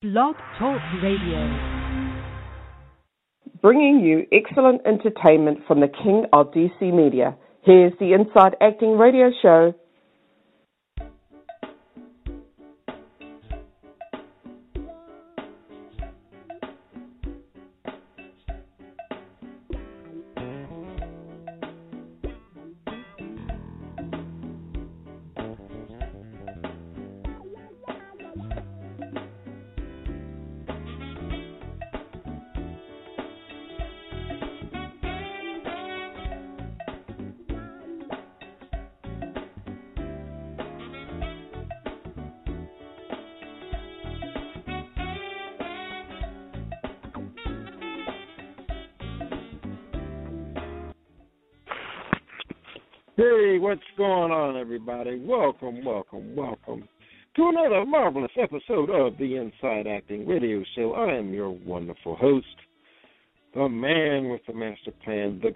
Blog Talk Radio. Bringing you excellent entertainment from the King of DC Media. Here's the Inside Acting Radio Show. Hey, what's going on, everybody? Welcome, welcome, welcome to another marvelous episode of the Inside Acting Radio Show. I am your wonderful host, the man with the master plan, the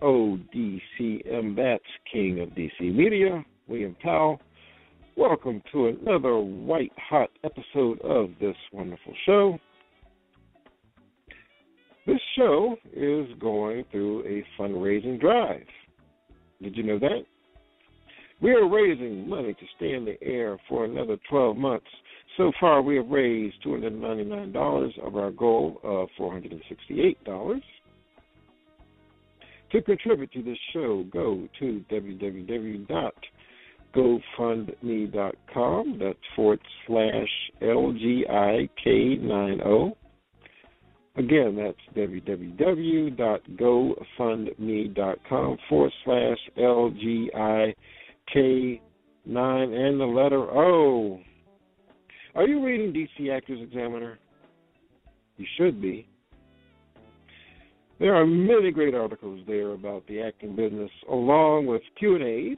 KODCM, that's King of DC Media, William Powell. Welcome to another white hot episode of this wonderful show. This show is going through a fundraising drive. Did you know that? We are raising money to stay in the air for another 12 months. So far, we have raised $299 of our goal of $468. To contribute to this show, go to www.gofundme.com. That's forward slash LGIK90. Again, that's www.gofundme.com forward slash LGIK9 and the letter O. Are you reading DC Actors Examiner? You should be. There are many great articles there about the acting business, along with Q&As.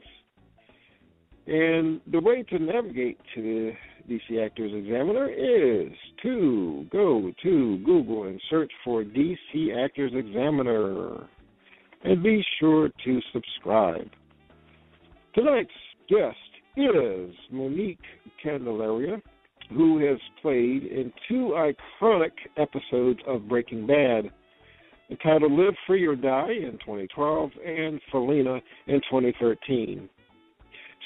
And the way to navigate to DC Actors Examiner is to go to Google and search for DC Actors Examiner. And be sure to subscribe. Tonight's guest is Monique Candelaria, who has played in two iconic episodes of Breaking Bad, entitled Live Free or Die in 2012 and Felina in 2013.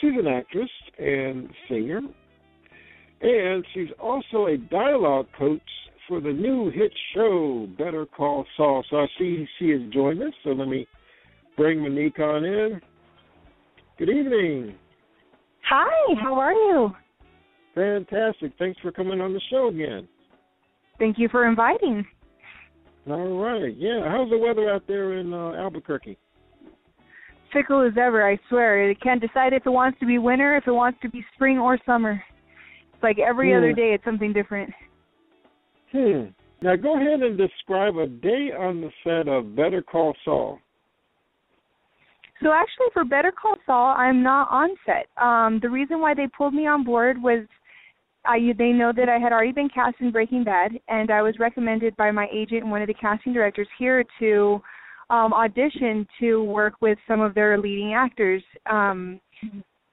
She's an actress and singer and she's also a dialogue coach for the new hit show Better Call Saul. So I see she has joined us. So let me bring Monique on in. Good evening. Hi, how are you? Fantastic. Thanks for coming on the show again. Thank you for inviting. All right. Yeah. How's the weather out there in uh, Albuquerque? Fickle as ever, I swear. It can't decide if it wants to be winter, if it wants to be spring or summer. It's like every Hmm. other day it's something different. Hmm. Now go ahead and describe a day on the set of Better Call Saul. So actually for Better Call Saul, I'm not on set. Um the reason why they pulled me on board was I they know that I had already been cast in Breaking Bad and I was recommended by my agent and one of the casting directors here to um audition to work with some of their leading actors. Um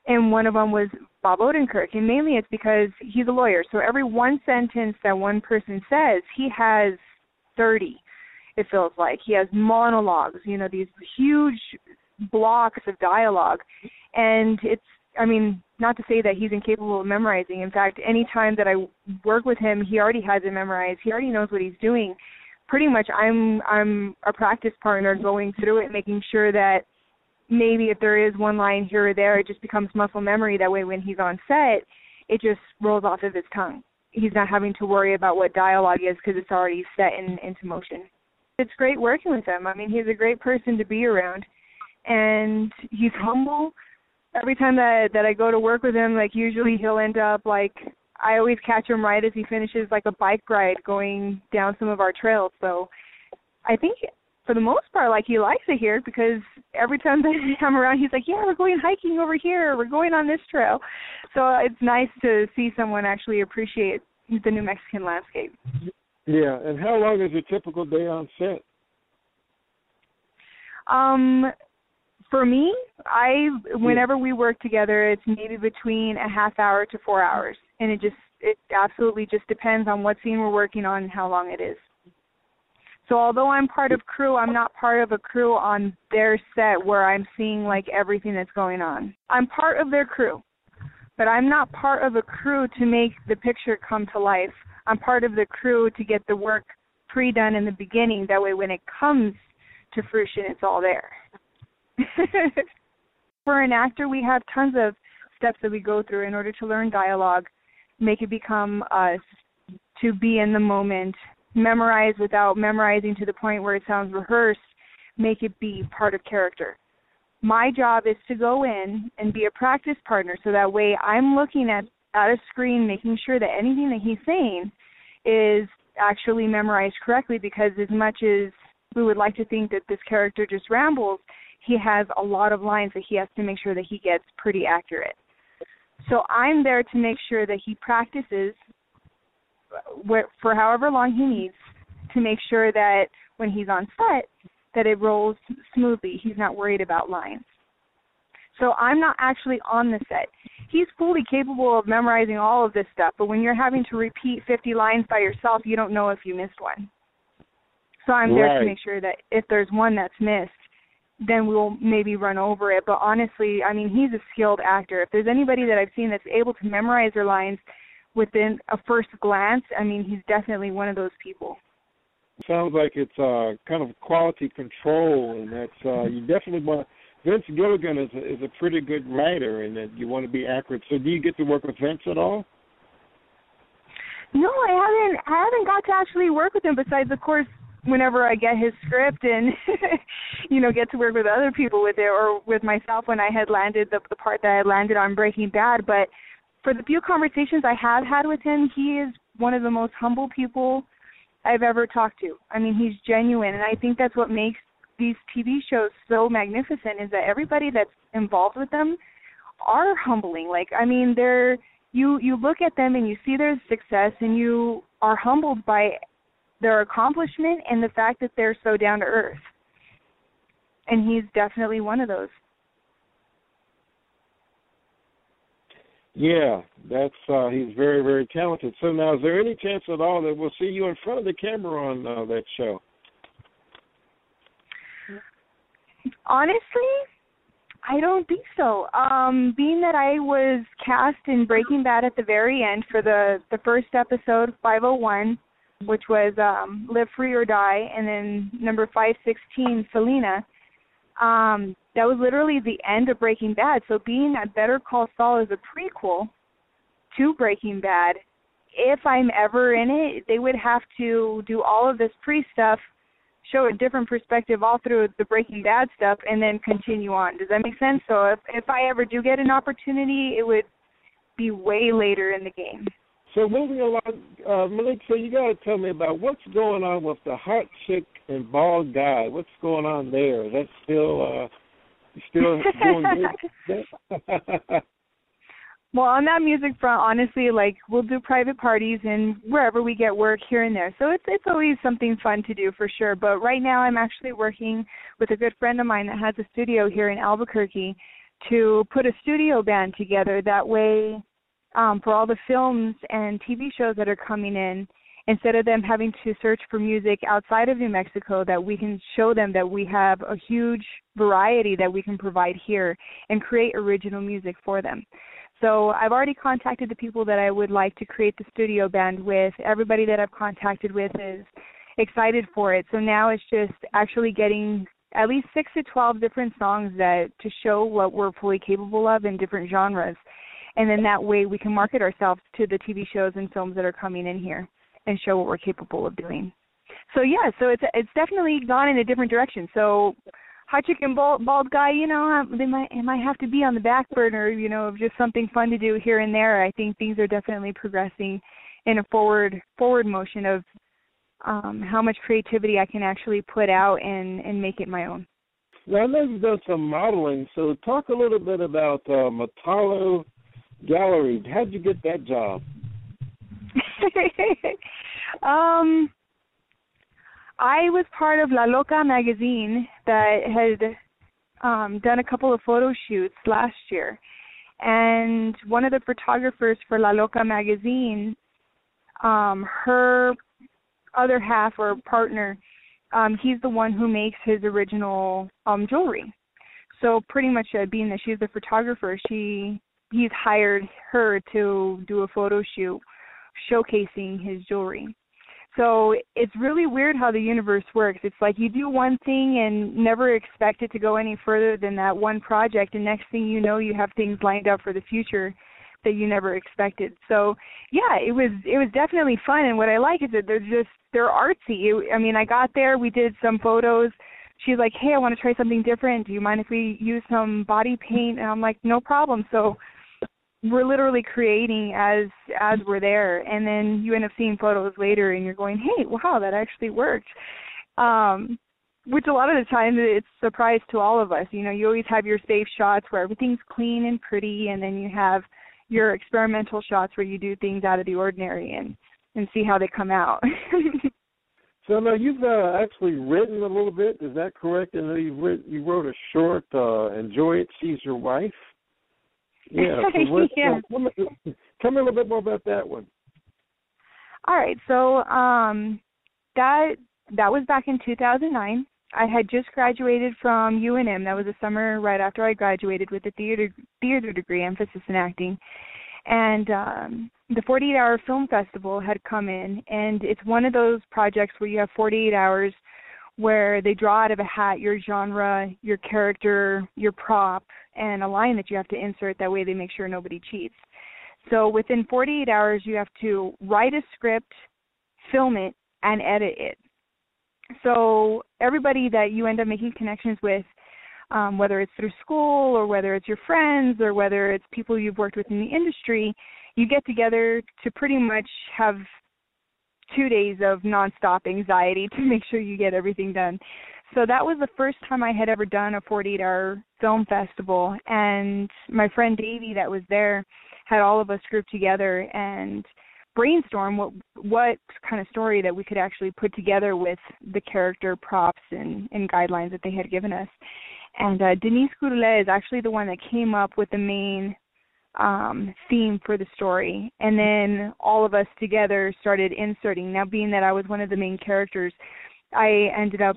and one of them was Bob Odenkirk. And mainly it's because he's a lawyer. So every one sentence that one person says, he has 30, it feels like. He has monologues, you know, these huge blocks of dialogue. And it's, I mean, not to say that he's incapable of memorizing. In fact, any time that I work with him, he already has it memorized. He already knows what he's doing. Pretty much, I'm I'm a practice partner going through it, making sure that maybe if there is one line here or there, it just becomes muscle memory. That way, when he's on set, it just rolls off of his tongue. He's not having to worry about what dialogue is because it's already set in, into motion. It's great working with him. I mean, he's a great person to be around, and he's humble. Every time that that I go to work with him, like usually he'll end up like I always catch him right as he finishes like a bike ride going down some of our trails. So I think for the most part, like he likes it here because every time that I'm around, he's like, "Yeah, we're going hiking over here. We're going on this trail." So it's nice to see someone actually appreciate the New Mexican landscape. Yeah, and how long is a typical day on set? Um, for me, I whenever we work together, it's maybe between a half hour to four hours, and it just it absolutely just depends on what scene we're working on and how long it is. So although I'm part of crew, I'm not part of a crew on their set where I'm seeing like everything that's going on. I'm part of their crew, but I'm not part of a crew to make the picture come to life. I'm part of the crew to get the work pre-done in the beginning. That way, when it comes to fruition, it's all there. For an actor, we have tons of steps that we go through in order to learn dialogue, make it become us, to be in the moment, memorize without memorizing to the point where it sounds rehearsed, make it be part of character. My job is to go in and be a practice partner so that way I'm looking at at a screen making sure that anything that he's saying is actually memorized correctly because as much as we would like to think that this character just rambles, he has a lot of lines that he has to make sure that he gets pretty accurate. So I'm there to make sure that he practices for however long he needs to make sure that when he's on set that it rolls smoothly. He's not worried about lines. So I'm not actually on the set. He's fully capable of memorizing all of this stuff, but when you're having to repeat 50 lines by yourself, you don't know if you missed one. So I'm right. there to make sure that if there's one that's missed, then we'll maybe run over it. But honestly, I mean, he's a skilled actor. If there's anybody that I've seen that's able to memorize their lines within a first glance, I mean, he's definitely one of those people. Sounds like it's uh, kind of quality control, and that's uh, you definitely want. Vince Gilligan is a, is a pretty good writer, and that you want to be accurate. So, do you get to work with Vince at all? No, I haven't. I haven't got to actually work with him. Besides, of course, whenever I get his script and you know get to work with other people with it, or with myself when I had landed the the part that I landed on Breaking Bad. But for the few conversations I have had with him, he is one of the most humble people I've ever talked to. I mean, he's genuine, and I think that's what makes these TV shows so magnificent is that everybody that's involved with them are humbling. Like, I mean, they're you you look at them and you see their success and you are humbled by their accomplishment and the fact that they're so down to earth. And he's definitely one of those. Yeah, that's uh he's very very talented. So now, is there any chance at all that we'll see you in front of the camera on uh, that show? Honestly, I don't think so. Um, being that I was cast in Breaking Bad at the very end for the the first episode, 501, which was um, Live Free or Die, and then number 516, Felina um, that was literally the end of Breaking Bad. So being that Better Call Saul is a prequel to Breaking Bad, if I'm ever in it, they would have to do all of this pre stuff, show a different perspective all through the Breaking Bad stuff, and then continue on. Does that make sense? So if if I ever do get an opportunity, it would be way later in the game. So moving along, uh, Monique, so you got to tell me about what's going on with the hot chick and bald guy. What's going on there? Is that still uh, still doing good? well, on that music front, honestly, like we'll do private parties and wherever we get work here and there. So it's it's always something fun to do for sure. But right now, I'm actually working with a good friend of mine that has a studio here in Albuquerque to put a studio band together. That way um, for all the films and TV shows that are coming in, instead of them having to search for music outside of New Mexico, that we can show them that we have a huge variety that we can provide here and create original music for them. So I've already contacted the people that I would like to create the studio band with. Everybody that I've contacted with is excited for it. So now it's just actually getting at least six to twelve different songs that to show what we're fully capable of in different genres and then that way we can market ourselves to the TV shows and films that are coming in here and show what we're capable of doing. So yeah, so it's it's definitely gone in a different direction. So hot chicken bald, bald guy, you know, they might it might have to be on the back burner, you know, of just something fun to do here and there. I think things are definitely progressing in a forward forward motion of um, how much creativity I can actually put out and and make it my own. Now, I know you've done some modeling, so talk a little bit about uh, Metallo gallery. How'd you get that job? um, I was part of La Loca magazine that had um, done a couple of photo shoots last year, And one of the photographers for La Loca magazine, um, her other half or partner, um, he's the one who makes his original um, jewelry. So pretty much, uh, being that she's the photographer, she he's hired her to do a photo shoot showcasing his jewelry. So it's really weird how the universe works. It's like you do one thing and never expect it to go any further than that one project, and next thing you know, you have things lined up for the future that you never expected. So yeah, it was it was definitely fun. And what I like is that they're just they're artsy. It, I mean, I got there, we did some photos. She's like, "Hey, I want to try something different. Do you mind if we use some body paint?" And I'm like, "No problem." So we're literally creating as as we're there. And then you end up seeing photos later and you're going hey wow that actually worked. Um which a lot of the time it's a surprise to all of us. You know you always have your safe shots where everything's clean and pretty and then you have your experimental shots where you do things out of the ordinary and and see how they come out. So now you've uh, actually written a little bit. Is that correct? And you wrote you wrote a short uh enjoy it she's your wife yeah. So yeah. tell, me, tell me a little bit more about that one. All right. So um, that that was back in 2009. I had just graduated from UNM. That was the summer right after I graduated with a theater theater degree, emphasis in acting. And um, the 48 hour film festival had come in, and it's one of those projects where you have 48 hours where they draw out of a hat your genre, your character, your prop, and a line that you have to insert. That way they make sure nobody cheats. So within 48 hours, you have to write a script, film it, and edit it. So everybody that you end up making connections with, um, whether it's through school or whether it's your friends or whether it's people you've worked with in the industry, you get together to pretty much have two days of nonstop anxiety to make sure you get everything done. So that was the first time I had ever done a 48 hour film festival and my friend Davey that was there had all of us grouped together and brainstorm what what kind of story that we could actually put together with the character props and, and guidelines that they had given us. And uh, Denise Goudelet is actually the one that came up with the main um, theme for the story. And then all of us together started inserting. Now, being that I was one of the main characters, I ended up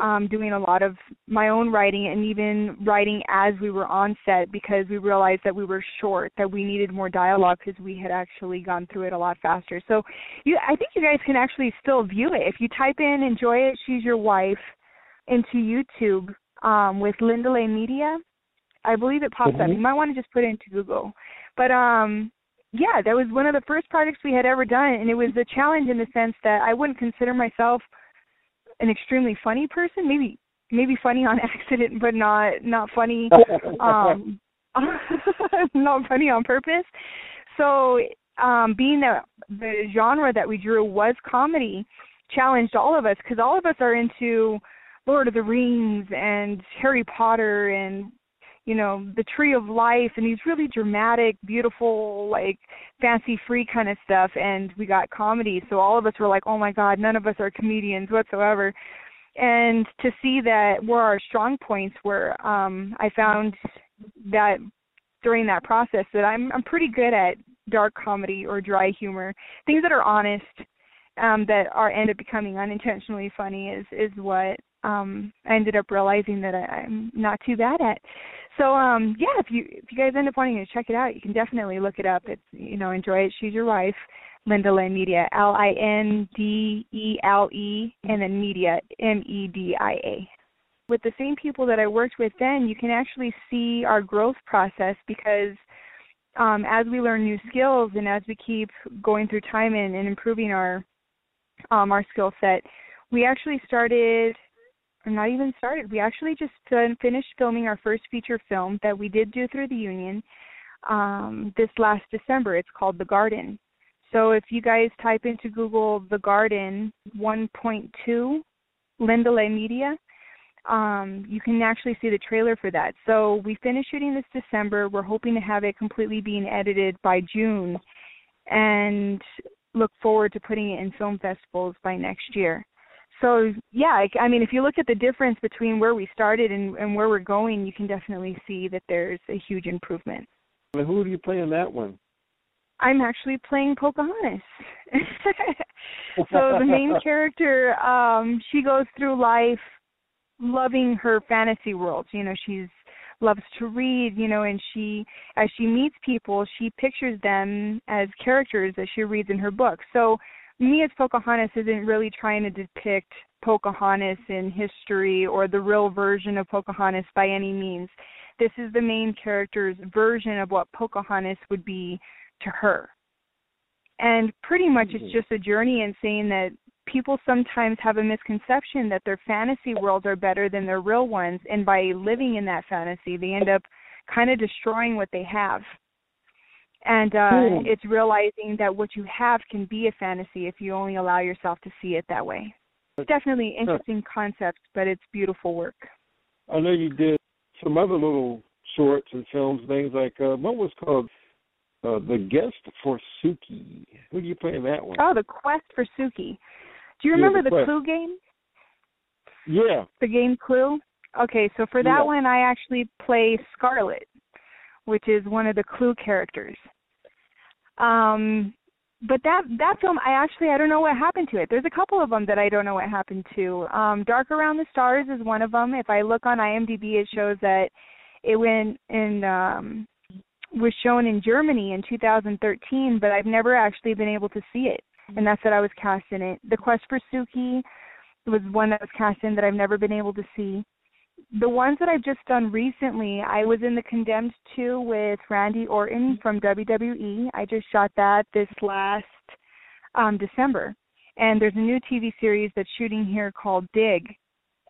um, doing a lot of my own writing and even writing as we were on set because we realized that we were short, that we needed more dialogue because we had actually gone through it a lot faster. So, you, I think you guys can actually still view it if you type in "Enjoy It, She's Your Wife" into YouTube um, with Lindele Media I believe it pops mm-hmm. up. You might want to just put it into Google. But um yeah, that was one of the first projects we had ever done and it was a challenge in the sense that I wouldn't consider myself an extremely funny person. Maybe maybe funny on accident but not not funny um not funny on purpose. So um being that the genre that we drew was comedy challenged all of us because all of us are into Lord of the Rings and Harry Potter and you know the tree of life and these really dramatic beautiful like fancy free kind of stuff and we got comedy. So all of us were like oh my god none of us are comedians whatsoever. And to see that where our strong points were um i found that during that process that i'm i'm pretty good at dark comedy or dry humor. Things that are honest um that are end up becoming unintentionally funny is is what um I ended up realizing that I, I'm not too bad at. So um yeah, if you if you guys end up wanting to check it out, you can definitely look it up. It's you know, enjoy it. She's your wife. Lindele Media, L I N D E L E, and then Media, M E D I A. With the same people that I worked with then, you can actually see our growth process because um, as we learn new skills and as we keep going through time and, and improving our um, our skill set, we actually started not even started. We actually just finished filming our first feature film that we did do through the union um, this last December. It's called The Garden. So if you guys type into Google The Garden 1.2 Lindele Media, um, you can actually see the trailer for that. So we finished shooting this December. We're hoping to have it completely being edited by June and look forward to putting it in film festivals by next year so yeah, I, mean, if you look at the difference between where we started and, and where we're going, you can definitely see that there's a huge improvement. And who do you play in that one? I'm actually playing Pocahontas. so the main character, um, she goes through life loving her fantasy world. You know, she's loves to read, you know, and she as she meets people, she pictures them as characters that she reads in her books. So me as Pocahontas isn't really trying to depict Pocahontas in history or the real version of Pocahontas by any means. This is the main character's version of what Pocahontas would be to her. And pretty much it's mm-hmm. just a journey in saying that people sometimes have a misconception that their fantasy worlds are better than their real ones and by living in that fantasy they end up kind of destroying what they have and uh mm. it's realizing that what you have can be a fantasy if you only allow yourself to see it that way it's definitely interesting concept but it's beautiful work i know you did some other little shorts and films things like uh what was called uh, the quest for Suki. Who do you play in that one? Oh, the quest for Suki. Do you remember yeah, the, the Clue game? Yeah. The game Clue. Okay, so for that yeah. one, I actually play Scarlet, which is one of the Clue characters. Um, but that that film, I actually I don't know what happened to it. There's a couple of them that I don't know what happened to. Um, Dark Around the Stars is one of them. If I look on IMDb, it shows that it went in um was shown in Germany in 2013, but I've never actually been able to see it and that's that I was cast in it. The Quest for Suki was one that was cast in that I've never been able to see. The ones that I've just done recently, I was in the Condemned 2 with Randy Orton from WWE. I just shot that this last um December. And there's a new TV series that's shooting here called Dig,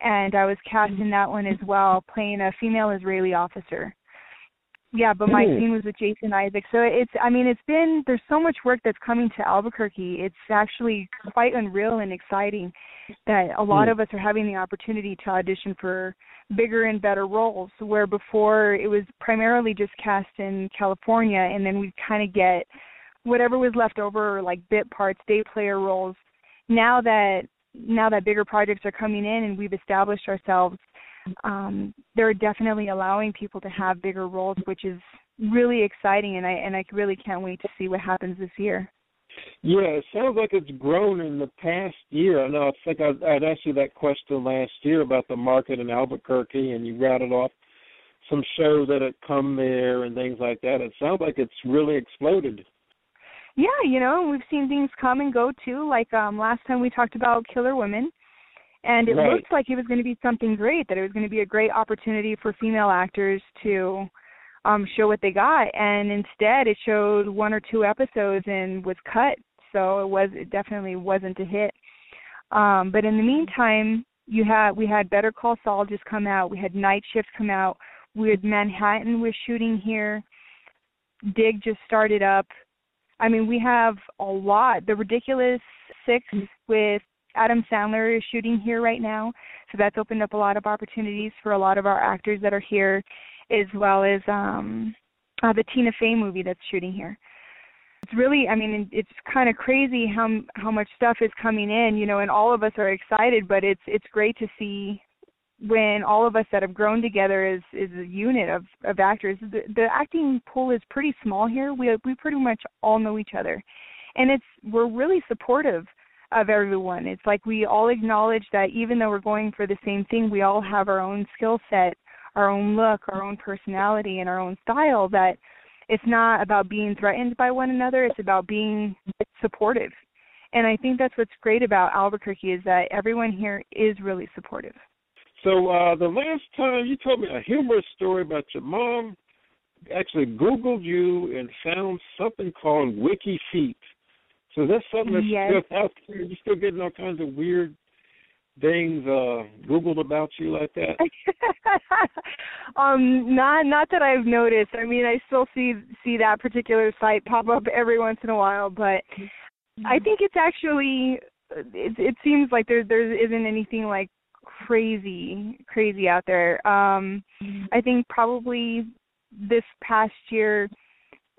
and I was cast in that one as well, playing a female Israeli officer. Yeah, but my scene was with Jason Isaac. So it's I mean it's been there's so much work that's coming to Albuquerque. It's actually quite unreal and exciting that a lot mm. of us are having the opportunity to audition for bigger and better roles where before it was primarily just cast in California and then we'd kind of get whatever was left over like bit parts, day player roles. Now that now that bigger projects are coming in and we've established ourselves um, they're definitely allowing people to have bigger roles, which is really exciting, and I and I really can't wait to see what happens this year. Yeah, it sounds like it's grown in the past year. I know I think I'd, I'd asked you that question last year about the market in Albuquerque, and you rattled off some shows that had come there and things like that. It sounds like it's really exploded. Yeah, you know, we've seen things come and go too. Like um last time we talked about Killer Women and it right. looked like it was going to be something great that it was going to be a great opportunity for female actors to um show what they got. And instead it showed one or two episodes and was cut. So it was it definitely wasn't a hit. Um but in the meantime you had we had better call saul just come out. We had night shift come out. We had manhattan was shooting here. Dig just started up. I mean we have a lot. The ridiculous six with Adam Sandler is shooting here right now, so that's opened up a lot of opportunities for a lot of our actors that are here, as well as um uh, the Tina Fey movie that's shooting here. It's really, I mean, it's kind of crazy how how much stuff is coming in, you know, and all of us are excited, but it's it's great to see when all of us that have grown together as is a unit of of actors. The, the acting pool is pretty small here. We we pretty much all know each other, and it's we're really supportive of everyone. It's like we all acknowledge that even though we're going for the same thing, we all have our own skill set, our own look, our own personality, and our own style. That it's not about being threatened by one another, it's about being supportive. And I think that's what's great about Albuquerque is that everyone here is really supportive. So uh the last time you told me a humorous story about your mom actually Googled you and found something called Wiki Feet. So that's something that's yes. still out there. You're still getting all kinds of weird things uh googled about you like that? Um not not that i've noticed. I mean i still see see that particular site pop up every once in a while but i think it's actually it it seems like there there isn't anything like crazy crazy out there. Um i think probably this past year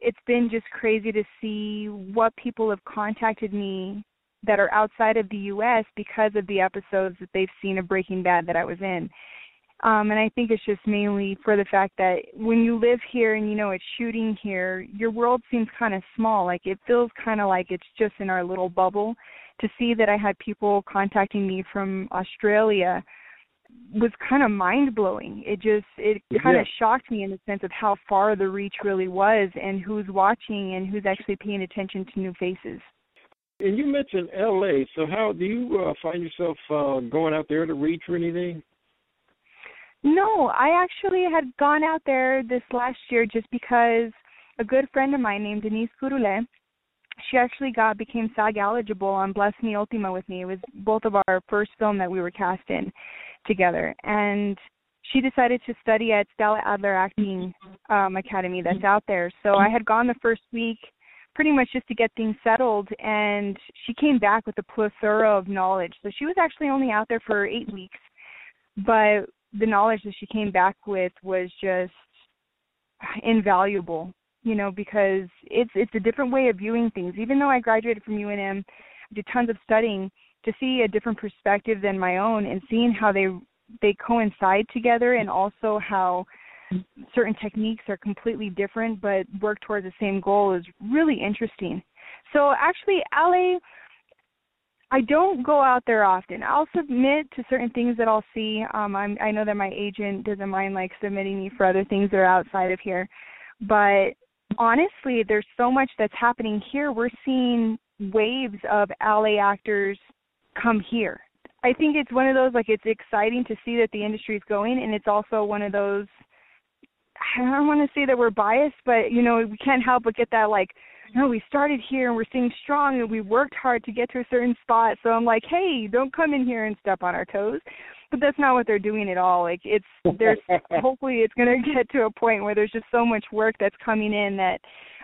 it's been just crazy to see what people have contacted me that are outside of the US because of the episodes that they've seen of Breaking Bad that I was in. Um, and I think it's just mainly for the fact that when you live here and you know it's shooting here, your world seems kind of small. Like it feels kind of like it's just in our little bubble. To see that I had people contacting me from Australia was kind of mind blowing. It just it kind Yeah. of shocked me in the sense of how far the reach really was and who's watching and who's actually paying attention to new faces. And you mentioned L.A. So how do you uh, find yourself uh, going out there to reach or anything? No, I actually had gone out there this last year just because a good friend of mine named Denise Gurule, she actually got became SAG eligible on Bless Me Ultima with me. It was both of our first film that we were cast in together, and she decided to study at Stella Adler Acting um, Academy that's out there. So I had gone the first week pretty much just to get things settled and she came back with a plethora of knowledge. So she was actually only out there for 8 weeks. But the knowledge that she came back with was just invaluable you know because it's it's a different way of viewing things even though i graduated from unm did tons of studying to see a different perspective than my own and seeing how they they coincide together and also how certain techniques are completely different but work towards the same goal is really interesting so actually la I don't go out there often. I'll submit to certain things that I'll see. Um, I'm, I know that my agent doesn't mind like submitting me for other things that are outside of here, but honestly, there's so much that's happening here. We're seeing waves of LA actors come here. I think it's one of those like it's exciting to see that the industry is going, and it's also one of those. I don't want to say that we're biased, but you know we can't help but get that like no, we started here and we're staying strong and we worked hard to get to a certain spot. So I'm like, hey, don't come in here and step on our toes. But that's not what they're doing at all. Like it's there's hopefully it's going to get to a point where there's just so much work that's coming in that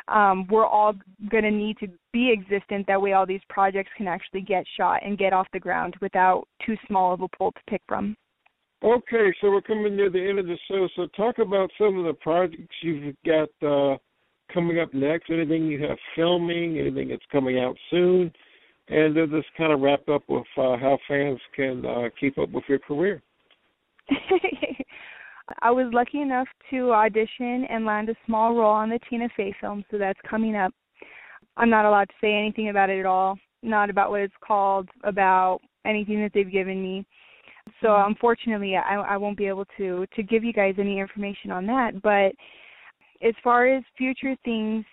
um we're all going to need to be existent that way all these projects can actually get shot and get off the ground without too small of a pool to pick from. Okay, so we're coming near the end of the show. So talk about some of the projects you've got uh, coming up next. Anything you have filming? Anything that's coming out soon? And then just kind of wrap up with uh, how fans can uh, keep up with your career. I was lucky enough to audition and land a small role on the Tina Fey film, so that's coming up. I'm not allowed to say anything about it at all, not about what it's called, about anything that they've given me. So mm-hmm. unfortunately, I, I won't be able to to give you guys any information on that. But as far as future things,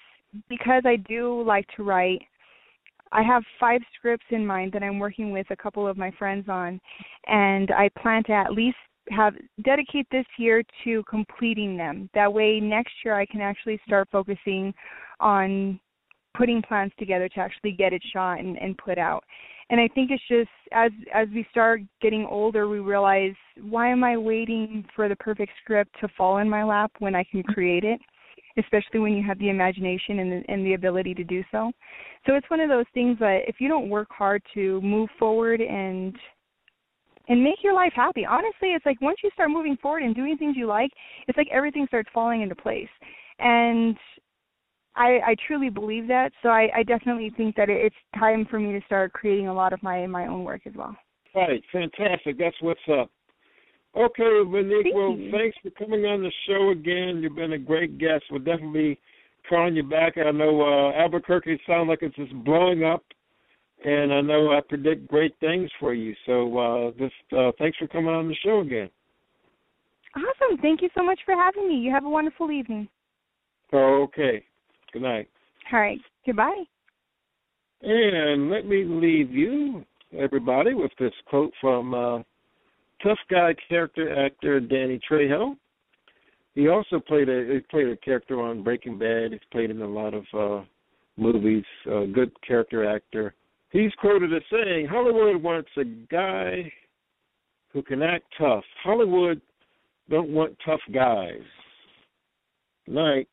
because I do like to write, I have five scripts in mind that I'm working with a couple of my friends on, and I plan to at least have dedicate this year to completing them. That way, next year I can actually start focusing on putting plans together to actually get it shot and, and put out. And I think it's just as as we start getting older, we realize why am I waiting for the perfect script to fall in my lap when I can create it? especially when you have the imagination and the, and the ability to do so. So it's one of those things that if you don't work hard to move forward and and make your life happy. Honestly, it's like once you start moving forward and doing things you like, it's like everything starts falling into place. And I, I truly believe that. So I, I definitely think that it's time for me to start creating a lot of my my own work as well. Right, fantastic. That's what's up. Okay, Monique. Thank well, you. thanks for coming on the show again. You've been a great guest. We'll definitely be calling you back. I know uh, Albuquerque sounds like it's just blowing up, and I know I predict great things for you. So, uh, just uh, thanks for coming on the show again. Awesome. Thank you so much for having me. You have a wonderful evening. Okay. Good night. All right. Goodbye. And let me leave you, everybody, with this quote from uh, tough guy character actor Danny Trejo. He also played a he played a character on Breaking Bad. He's played in a lot of uh, movies. A good character actor. He's quoted as saying, "Hollywood wants a guy who can act tough. Hollywood don't want tough guys." Night.